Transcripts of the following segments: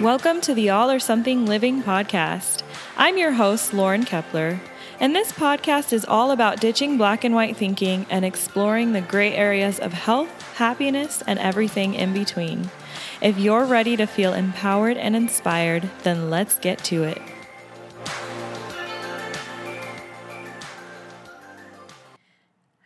Welcome to the All or Something Living podcast. I'm your host, Lauren Kepler, and this podcast is all about ditching black and white thinking and exploring the gray areas of health, happiness, and everything in between. If you're ready to feel empowered and inspired, then let's get to it.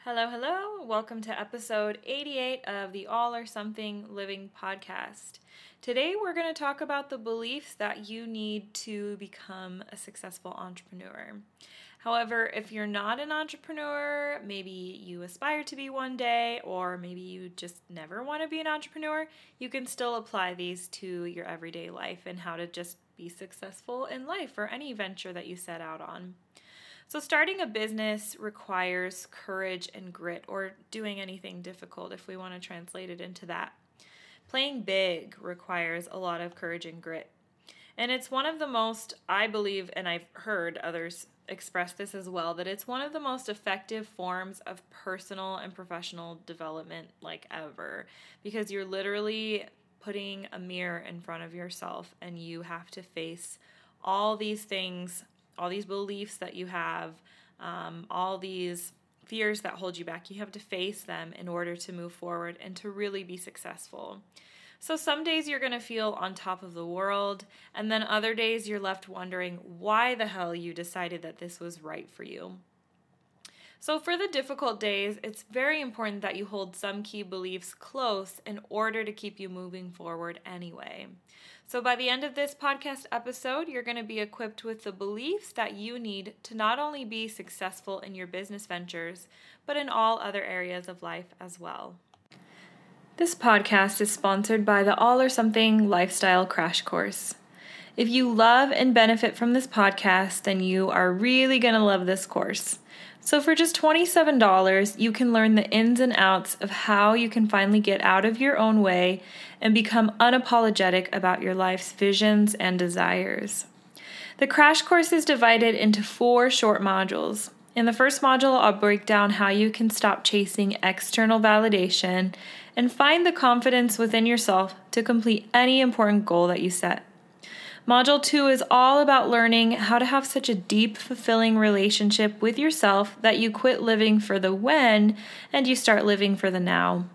Hello, hello. Welcome to episode 88 of the All or Something Living podcast. Today, we're going to talk about the beliefs that you need to become a successful entrepreneur. However, if you're not an entrepreneur, maybe you aspire to be one day, or maybe you just never want to be an entrepreneur, you can still apply these to your everyday life and how to just be successful in life or any venture that you set out on. So, starting a business requires courage and grit, or doing anything difficult if we want to translate it into that. Playing big requires a lot of courage and grit. And it's one of the most, I believe, and I've heard others express this as well, that it's one of the most effective forms of personal and professional development, like ever, because you're literally putting a mirror in front of yourself and you have to face all these things, all these beliefs that you have, um, all these fears that hold you back. You have to face them in order to move forward and to really be successful. So, some days you're going to feel on top of the world, and then other days you're left wondering why the hell you decided that this was right for you. So, for the difficult days, it's very important that you hold some key beliefs close in order to keep you moving forward anyway. So, by the end of this podcast episode, you're going to be equipped with the beliefs that you need to not only be successful in your business ventures, but in all other areas of life as well. This podcast is sponsored by the All or Something Lifestyle Crash Course. If you love and benefit from this podcast, then you are really going to love this course. So, for just $27, you can learn the ins and outs of how you can finally get out of your own way and become unapologetic about your life's visions and desires. The crash course is divided into four short modules. In the first module, I'll break down how you can stop chasing external validation and find the confidence within yourself to complete any important goal that you set. Module 2 is all about learning how to have such a deep, fulfilling relationship with yourself that you quit living for the when and you start living for the now.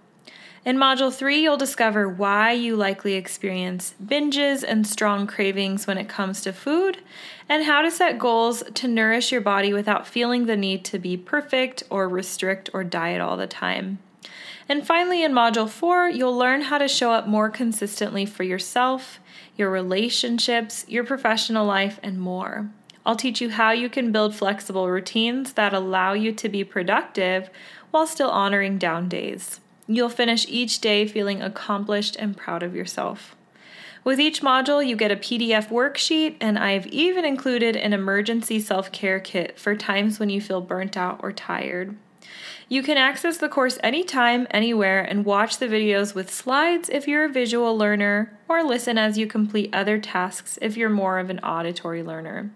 In Module 3, you'll discover why you likely experience binges and strong cravings when it comes to food, and how to set goals to nourish your body without feeling the need to be perfect or restrict or diet all the time. And finally, in Module 4, you'll learn how to show up more consistently for yourself, your relationships, your professional life, and more. I'll teach you how you can build flexible routines that allow you to be productive while still honoring down days. You'll finish each day feeling accomplished and proud of yourself. With each module, you get a PDF worksheet, and I've even included an emergency self care kit for times when you feel burnt out or tired. You can access the course anytime, anywhere, and watch the videos with slides if you're a visual learner, or listen as you complete other tasks if you're more of an auditory learner.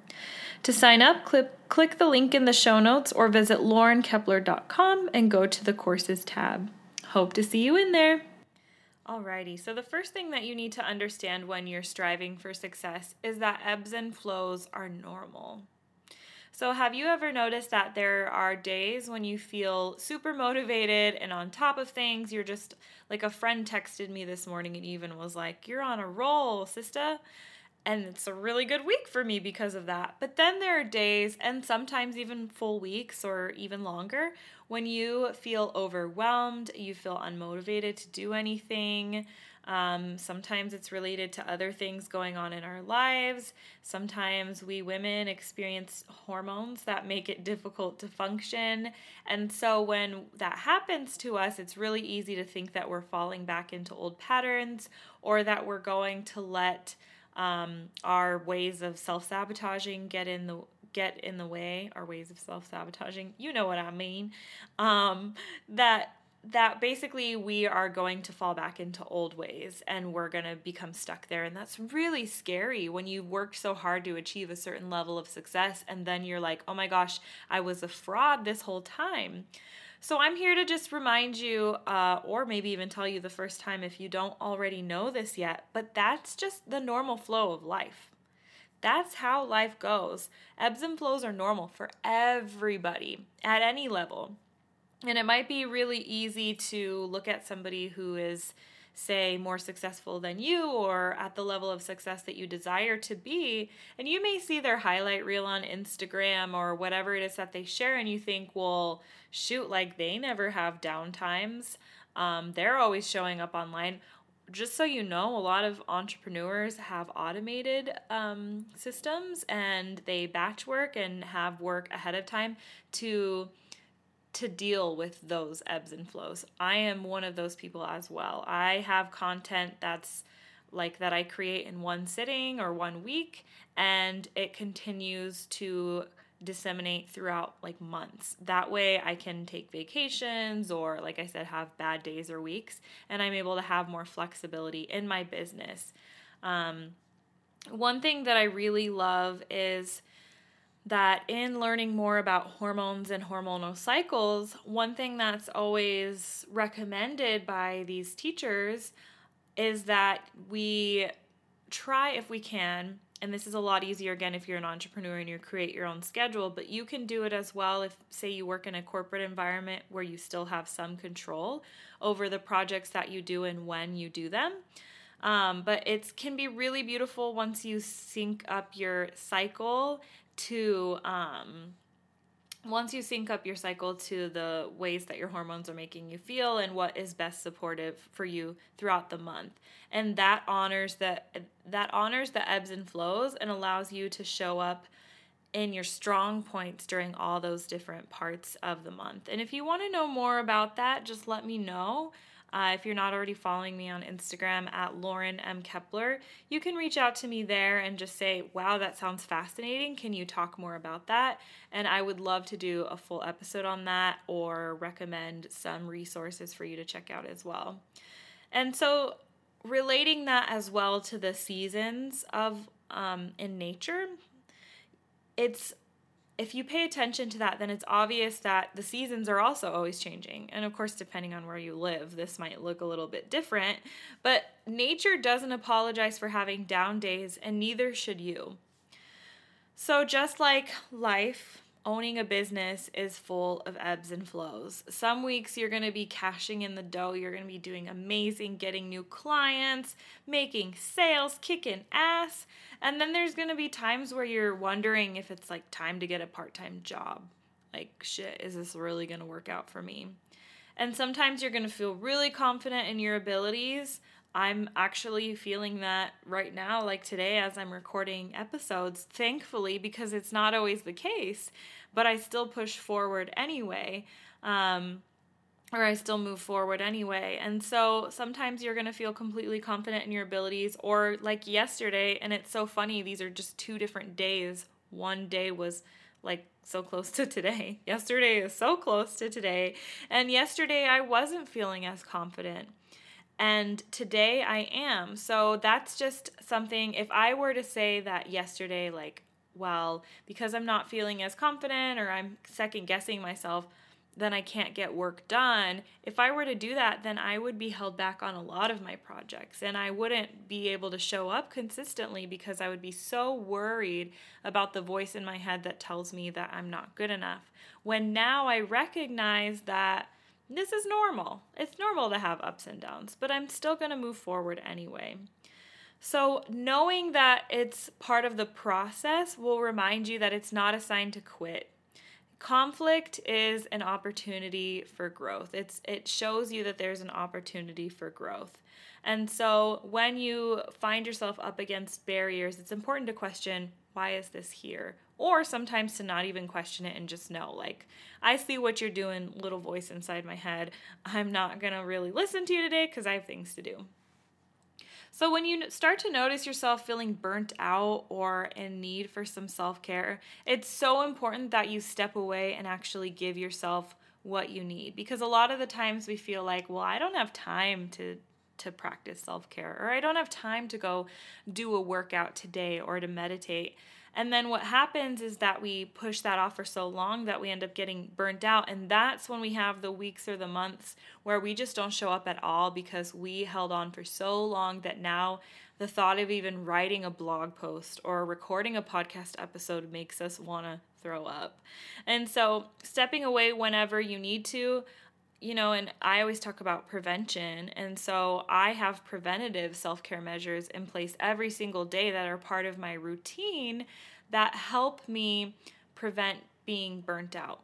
To sign up, click, click the link in the show notes or visit laurenkepler.com and go to the courses tab. Hope to see you in there. Alrighty, so the first thing that you need to understand when you're striving for success is that ebbs and flows are normal. So, have you ever noticed that there are days when you feel super motivated and on top of things? You're just like a friend texted me this morning and even was like, You're on a roll, sister. And it's a really good week for me because of that. But then there are days, and sometimes even full weeks or even longer, when you feel overwhelmed, you feel unmotivated to do anything. Um, sometimes it's related to other things going on in our lives. Sometimes we women experience hormones that make it difficult to function. And so when that happens to us, it's really easy to think that we're falling back into old patterns or that we're going to let um, our ways of self sabotaging get in the get in the way our ways of self-sabotaging you know what i mean um, that that basically we are going to fall back into old ways and we're going to become stuck there. And that's really scary when you worked so hard to achieve a certain level of success and then you're like, oh my gosh, I was a fraud this whole time. So I'm here to just remind you, uh, or maybe even tell you the first time if you don't already know this yet, but that's just the normal flow of life. That's how life goes. Ebbs and flows are normal for everybody at any level. And it might be really easy to look at somebody who is, say, more successful than you or at the level of success that you desire to be. And you may see their highlight reel on Instagram or whatever it is that they share, and you think, well, shoot, like they never have downtimes. Um, they're always showing up online just so you know, a lot of entrepreneurs have automated um, systems and they batch work and have work ahead of time to to deal with those ebbs and flows. I am one of those people as well. I have content that's like that I create in one sitting or one week and it continues to disseminate throughout like months. That way I can take vacations or like I said have bad days or weeks and I'm able to have more flexibility in my business. Um, one thing that I really love is that in learning more about hormones and hormonal cycles, one thing that's always recommended by these teachers is that we try if we can and this is a lot easier again if you're an entrepreneur and you create your own schedule, but you can do it as well if, say, you work in a corporate environment where you still have some control over the projects that you do and when you do them. Um, but it can be really beautiful once you sync up your cycle to um, once you sync up your cycle to the ways that your hormones are making you feel and what is best supportive for you throughout the month. And that honors that that honors the ebbs and flows and allows you to show up in your strong points during all those different parts of the month. And if you want to know more about that just let me know uh, if you're not already following me on Instagram at Lauren M. Kepler, you can reach out to me there and just say, wow, that sounds fascinating. Can you talk more about that? And I would love to do a full episode on that or recommend some resources for you to check out as well. And so, relating that as well to the seasons of um, in nature, it's if you pay attention to that, then it's obvious that the seasons are also always changing. And of course, depending on where you live, this might look a little bit different. But nature doesn't apologize for having down days, and neither should you. So, just like life, owning a business is full of ebbs and flows. Some weeks you're going to be cashing in the dough, you're going to be doing amazing, getting new clients, making sales, kicking ass. And then there's going to be times where you're wondering if it's like time to get a part time job. Like, shit, is this really going to work out for me? And sometimes you're going to feel really confident in your abilities. I'm actually feeling that right now, like today, as I'm recording episodes, thankfully, because it's not always the case but I still push forward anyway. Um, or I still move forward anyway. And so sometimes you're going to feel completely confident in your abilities, or like yesterday, and it's so funny, these are just two different days. One day was like so close to today. Yesterday is so close to today. And yesterday I wasn't feeling as confident. And today I am. So that's just something, if I were to say that yesterday, like, well, because I'm not feeling as confident or I'm second guessing myself, then I can't get work done. If I were to do that, then I would be held back on a lot of my projects and I wouldn't be able to show up consistently because I would be so worried about the voice in my head that tells me that I'm not good enough. When now I recognize that this is normal, it's normal to have ups and downs, but I'm still going to move forward anyway. So, knowing that it's part of the process will remind you that it's not a sign to quit. Conflict is an opportunity for growth. It's it shows you that there's an opportunity for growth. And so when you find yourself up against barriers, it's important to question why is this here? Or sometimes to not even question it and just know, like, I see what you're doing, little voice inside my head. I'm not gonna really listen to you today because I have things to do. So, when you start to notice yourself feeling burnt out or in need for some self care, it's so important that you step away and actually give yourself what you need. Because a lot of the times we feel like, well, I don't have time to to practice self care, or I don't have time to go do a workout today or to meditate. And then what happens is that we push that off for so long that we end up getting burnt out. And that's when we have the weeks or the months where we just don't show up at all because we held on for so long that now the thought of even writing a blog post or recording a podcast episode makes us want to throw up. And so, stepping away whenever you need to, you know, and I always talk about prevention. And so I have preventative self care measures in place every single day that are part of my routine that help me prevent being burnt out.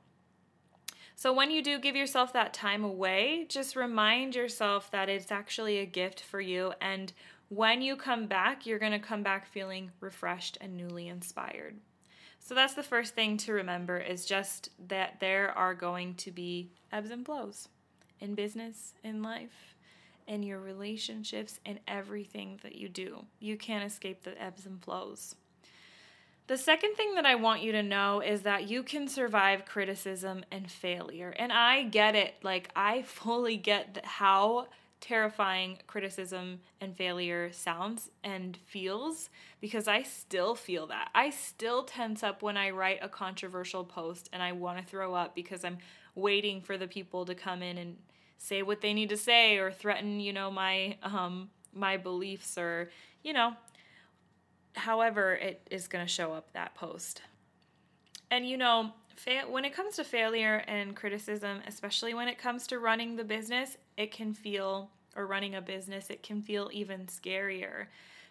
So when you do give yourself that time away, just remind yourself that it's actually a gift for you. And when you come back, you're going to come back feeling refreshed and newly inspired. So that's the first thing to remember is just that there are going to be ebbs and flows in business, in life, in your relationships, in everything that you do. You can't escape the ebbs and flows. The second thing that I want you to know is that you can survive criticism and failure. And I get it. Like, I fully get how terrifying criticism and failure sounds and feels because I still feel that. I still tense up when I write a controversial post and I want to throw up because I'm waiting for the people to come in and say what they need to say or threaten, you know, my um my beliefs or, you know, however it is going to show up that post. And you know, when it comes to failure and criticism, especially when it comes to running the business, it can feel, or running a business, it can feel even scarier.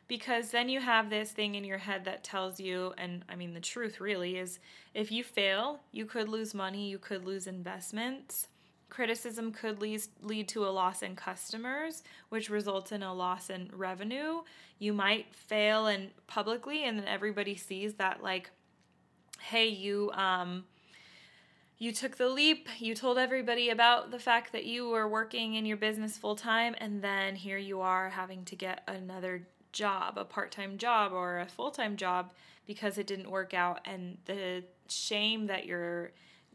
Because then you have this thing in your head that tells you, and I mean, the truth really is if you fail, you could lose money, you could lose investments. Criticism could lead, lead to a loss in customers, which results in a loss in revenue. You might fail and publicly, and then everybody sees that, like, hey, you um, you took the leap, you told everybody about the fact that you were working in your business full time, and then here you are having to get another job, a part time job or a full time job because it didn't work out. And the shame that you're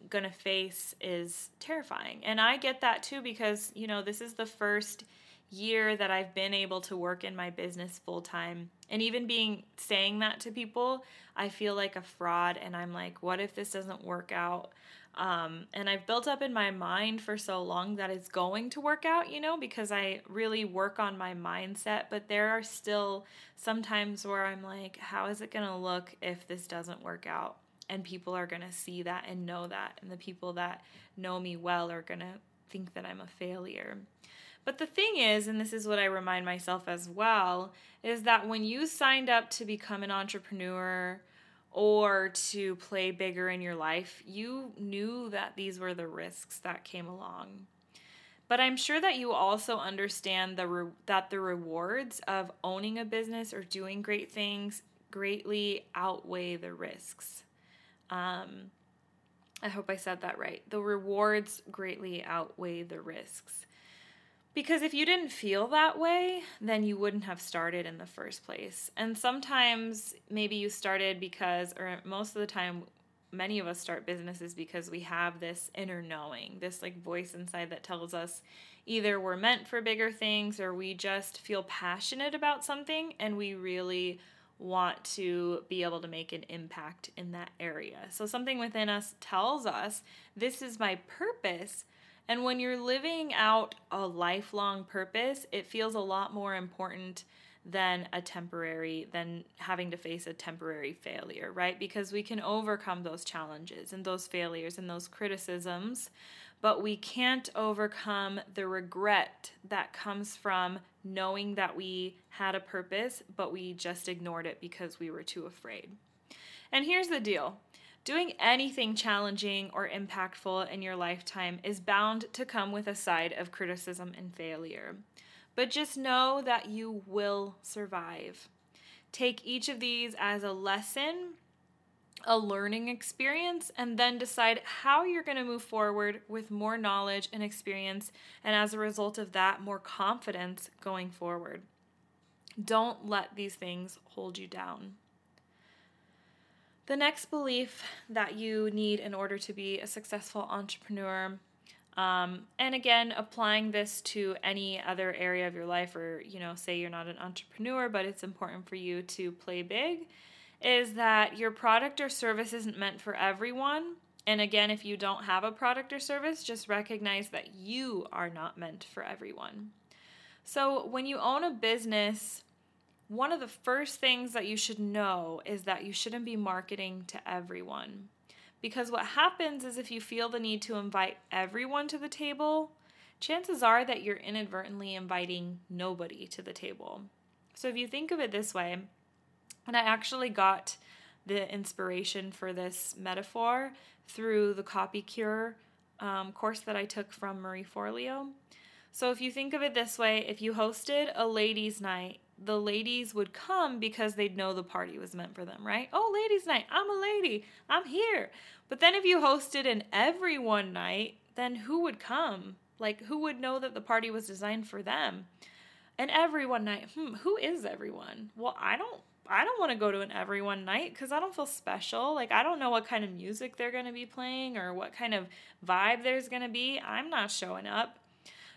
going to face is terrifying. And I get that too because, you know, this is the first year that I've been able to work in my business full time. And even being saying that to people, I feel like a fraud and I'm like, what if this doesn't work out? Um, and I've built up in my mind for so long that it's going to work out, you know, because I really work on my mindset. But there are still some times where I'm like, how is it going to look if this doesn't work out? And people are going to see that and know that. And the people that know me well are going to think that I'm a failure. But the thing is, and this is what I remind myself as well, is that when you signed up to become an entrepreneur, or to play bigger in your life, you knew that these were the risks that came along. But I'm sure that you also understand the re- that the rewards of owning a business or doing great things greatly outweigh the risks. Um, I hope I said that right. The rewards greatly outweigh the risks. Because if you didn't feel that way, then you wouldn't have started in the first place. And sometimes maybe you started because, or most of the time, many of us start businesses because we have this inner knowing, this like voice inside that tells us either we're meant for bigger things or we just feel passionate about something and we really want to be able to make an impact in that area. So something within us tells us this is my purpose and when you're living out a lifelong purpose, it feels a lot more important than a temporary, than having to face a temporary failure, right? Because we can overcome those challenges and those failures and those criticisms, but we can't overcome the regret that comes from knowing that we had a purpose, but we just ignored it because we were too afraid. And here's the deal Doing anything challenging or impactful in your lifetime is bound to come with a side of criticism and failure. But just know that you will survive. Take each of these as a lesson, a learning experience, and then decide how you're going to move forward with more knowledge and experience, and as a result of that, more confidence going forward. Don't let these things hold you down. The next belief that you need in order to be a successful entrepreneur, um, and again, applying this to any other area of your life, or you know, say you're not an entrepreneur, but it's important for you to play big, is that your product or service isn't meant for everyone. And again, if you don't have a product or service, just recognize that you are not meant for everyone. So, when you own a business, one of the first things that you should know is that you shouldn't be marketing to everyone. Because what happens is if you feel the need to invite everyone to the table, chances are that you're inadvertently inviting nobody to the table. So if you think of it this way, and I actually got the inspiration for this metaphor through the Copy Cure um, course that I took from Marie Forleo. So if you think of it this way, if you hosted a ladies' night, the ladies would come because they'd know the party was meant for them, right? Oh, ladies' night, I'm a lady, I'm here. But then if you hosted an everyone night, then who would come? Like, who would know that the party was designed for them? And everyone night, hmm, who is everyone? Well, I don't I don't want to go to an everyone night because I don't feel special. Like, I don't know what kind of music they're going to be playing or what kind of vibe there's going to be. I'm not showing up.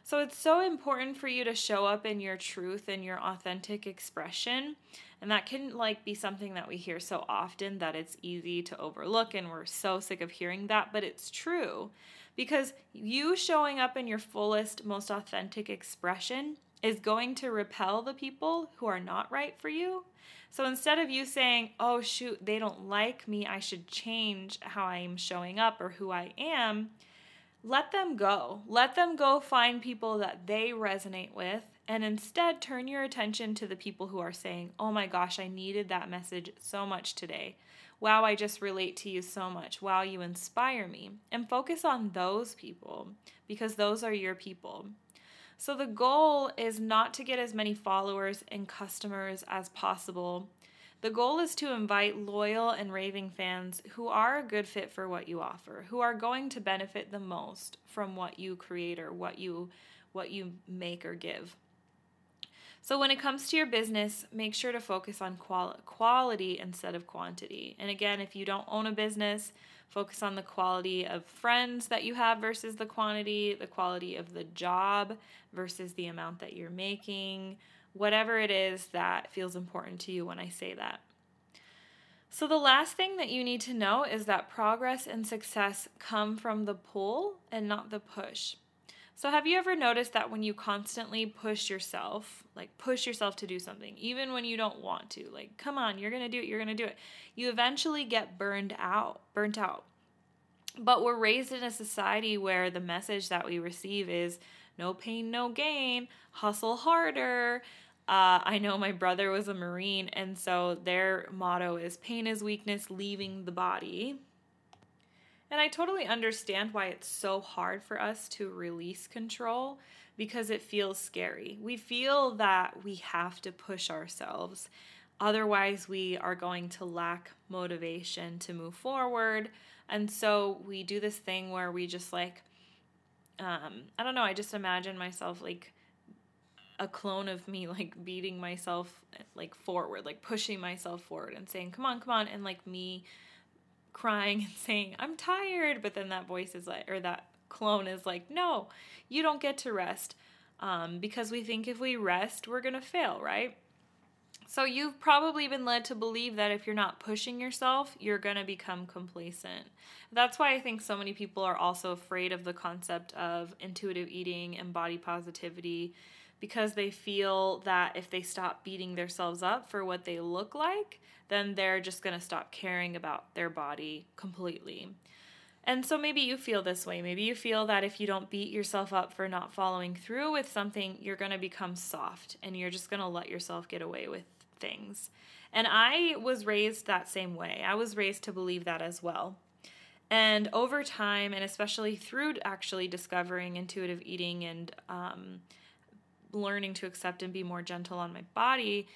So, it's so important for you to show up in your truth and your authentic expression. And that can like be something that we hear so often that it's easy to overlook and we're so sick of hearing that, but it's true. Because you showing up in your fullest, most authentic expression is going to repel the people who are not right for you. So instead of you saying, oh, shoot, they don't like me, I should change how I'm showing up or who I am, let them go. Let them go find people that they resonate with and instead turn your attention to the people who are saying, oh my gosh, I needed that message so much today. Wow, I just relate to you so much. Wow, you inspire me. And focus on those people because those are your people. So the goal is not to get as many followers and customers as possible. The goal is to invite loyal and raving fans who are a good fit for what you offer, who are going to benefit the most from what you create or what you what you make or give. So when it comes to your business, make sure to focus on quali- quality instead of quantity. And again, if you don't own a business, Focus on the quality of friends that you have versus the quantity, the quality of the job versus the amount that you're making, whatever it is that feels important to you when I say that. So, the last thing that you need to know is that progress and success come from the pull and not the push. So, have you ever noticed that when you constantly push yourself, like push yourself to do something, even when you don't want to, like, come on, you're gonna do it, you're gonna do it, you eventually get burned out, burnt out. But we're raised in a society where the message that we receive is no pain, no gain, hustle harder. Uh, I know my brother was a Marine, and so their motto is pain is weakness leaving the body. And I totally understand why it's so hard for us to release control because it feels scary. We feel that we have to push ourselves. Otherwise, we are going to lack motivation to move forward. And so we do this thing where we just like, um, I don't know, I just imagine myself like a clone of me like beating myself like forward, like pushing myself forward and saying, come on, come on. And like me crying and saying, I'm tired. But then that voice is like, or that clone is like, no, you don't get to rest. Um, because we think if we rest, we're going to fail, right? So you've probably been led to believe that if you're not pushing yourself, you're going to become complacent. That's why I think so many people are also afraid of the concept of intuitive eating and body positivity because they feel that if they stop beating themselves up for what they look like, then they're just going to stop caring about their body completely. And so maybe you feel this way. Maybe you feel that if you don't beat yourself up for not following through with something, you're going to become soft and you're just going to let yourself get away with things. And I was raised that same way. I was raised to believe that as well. And over time, and especially through actually discovering intuitive eating and um, learning to accept and be more gentle on my body,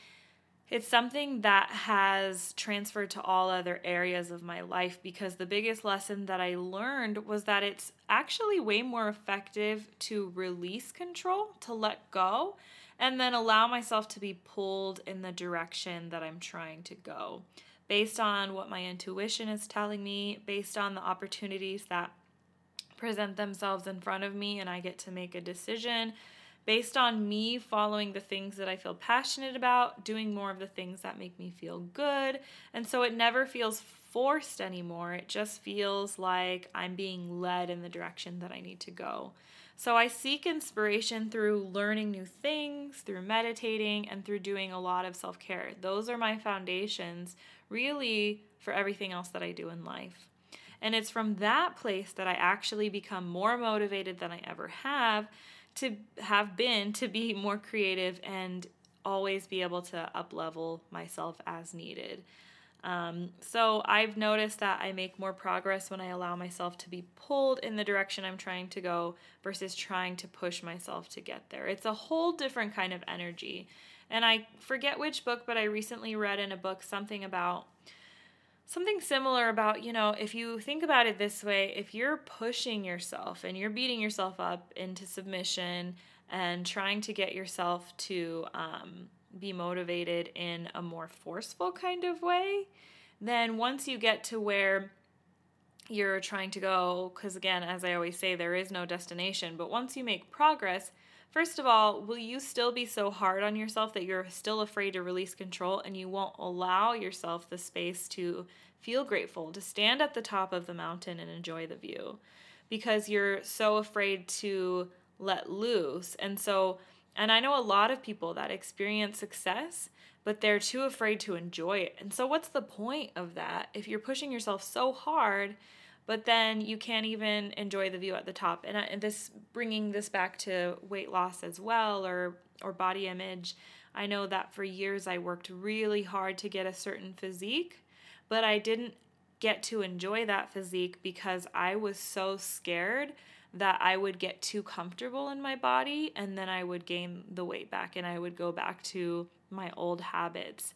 it's something that has transferred to all other areas of my life because the biggest lesson that I learned was that it's actually way more effective to release control, to let go, and then allow myself to be pulled in the direction that I'm trying to go. Based on what my intuition is telling me, based on the opportunities that present themselves in front of me, and I get to make a decision based on me following the things that I feel passionate about, doing more of the things that make me feel good. And so it never feels forced anymore. It just feels like I'm being led in the direction that I need to go. So I seek inspiration through learning new things, through meditating, and through doing a lot of self care. Those are my foundations, really, for everything else that I do in life. And it's from that place that I actually become more motivated than I ever have to have been to be more creative and always be able to up level myself as needed. Um, so I've noticed that I make more progress when I allow myself to be pulled in the direction I'm trying to go versus trying to push myself to get there. It's a whole different kind of energy. And I forget which book, but I recently read in a book something about something similar about, you know, if you think about it this way, if you're pushing yourself and you're beating yourself up into submission and trying to get yourself to um, be motivated in a more forceful kind of way, then once you get to where you're trying to go, because again, as I always say, there is no destination, but once you make progress, First of all, will you still be so hard on yourself that you're still afraid to release control and you won't allow yourself the space to feel grateful, to stand at the top of the mountain and enjoy the view because you're so afraid to let loose? And so, and I know a lot of people that experience success, but they're too afraid to enjoy it. And so, what's the point of that if you're pushing yourself so hard? But then you can't even enjoy the view at the top. And, I, and this bringing this back to weight loss as well, or or body image. I know that for years I worked really hard to get a certain physique, but I didn't get to enjoy that physique because I was so scared that I would get too comfortable in my body and then I would gain the weight back and I would go back to my old habits.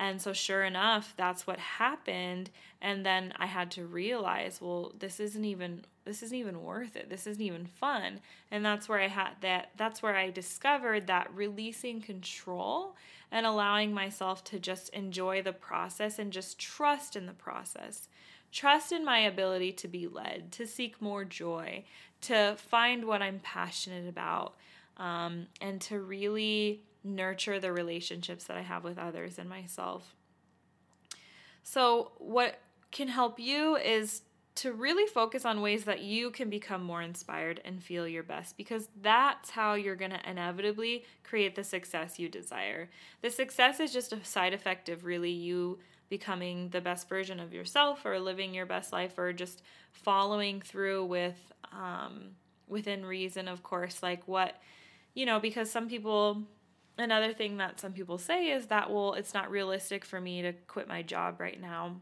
And so, sure enough, that's what happened. And then I had to realize, well, this isn't even this isn't even worth it. This isn't even fun. And that's where I had that. That's where I discovered that releasing control and allowing myself to just enjoy the process and just trust in the process. Trust in my ability to be led, to seek more joy, to find what I'm passionate about, um, and to really nurture the relationships that I have with others and myself. So, what can help you is to really focus on ways that you can become more inspired and feel your best because that's how you're going to inevitably create the success you desire. The success is just a side effect of really you becoming the best version of yourself or living your best life or just following through with um, within reason of course like what you know because some people another thing that some people say is that well it's not realistic for me to quit my job right now.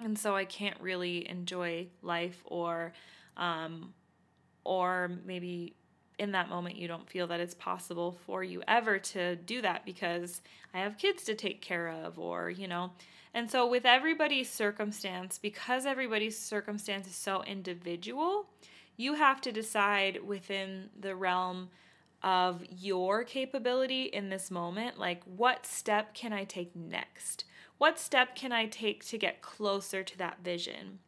And so i can't really enjoy life or um, or maybe in that moment you don't feel that it's possible for you ever to do that because i have kids to take care of or you know. And so with everybody's circumstance because everybody's circumstance is so individual you have to decide within the realm of your capability in this moment. Like, what step can I take next? What step can I take to get closer to that vision?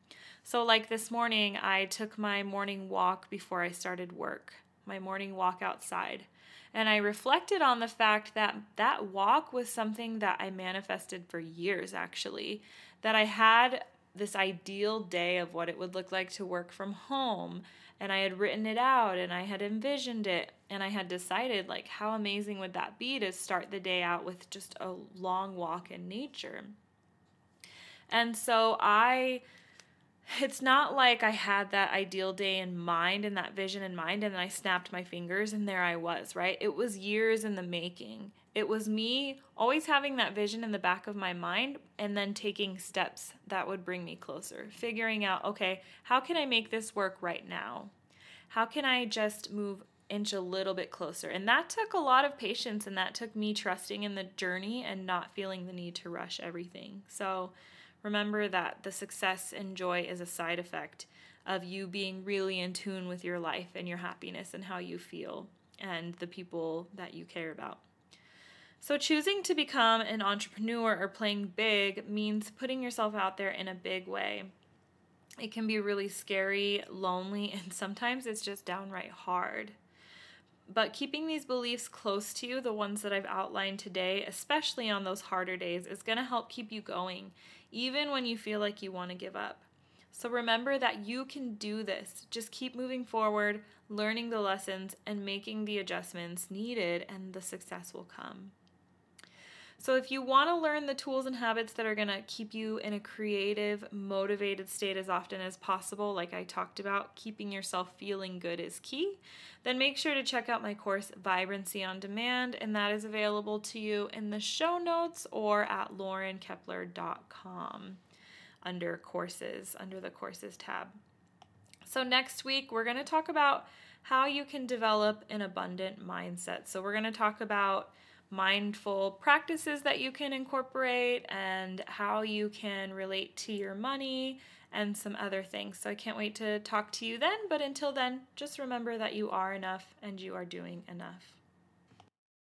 So, like this morning, I took my morning walk before I started work, my morning walk outside. And I reflected on the fact that that walk was something that I manifested for years, actually. That I had this ideal day of what it would look like to work from home and I had written it out and I had envisioned it and I had decided like how amazing would that be to start the day out with just a long walk in nature. And so I it's not like I had that ideal day in mind and that vision in mind and then I snapped my fingers and there I was, right? It was years in the making. It was me always having that vision in the back of my mind and then taking steps that would bring me closer, figuring out, okay, how can I make this work right now? How can I just move inch a little bit closer? And that took a lot of patience and that took me trusting in the journey and not feeling the need to rush everything. So remember that the success and joy is a side effect of you being really in tune with your life and your happiness and how you feel and the people that you care about. So, choosing to become an entrepreneur or playing big means putting yourself out there in a big way. It can be really scary, lonely, and sometimes it's just downright hard. but keeping these beliefs close to you, the ones that I've outlined today, especially on those harder days, is going to help keep you going, even when you feel like you want to give up. So remember that you can do this. Just keep moving forward, learning the lessons, and making the adjustments needed, and the success will come. So, if you want to learn the tools and habits that are going to keep you in a creative, motivated state as often as possible, like I talked about, keeping yourself feeling good is key, then make sure to check out my course, Vibrancy on Demand, and that is available to you in the show notes or at laurenkepler.com under courses, under the courses tab. So, next week, we're going to talk about how you can develop an abundant mindset. So, we're going to talk about mindful practices that you can incorporate and how you can relate to your money and some other things. So I can't wait to talk to you then. But until then, just remember that you are enough and you are doing enough.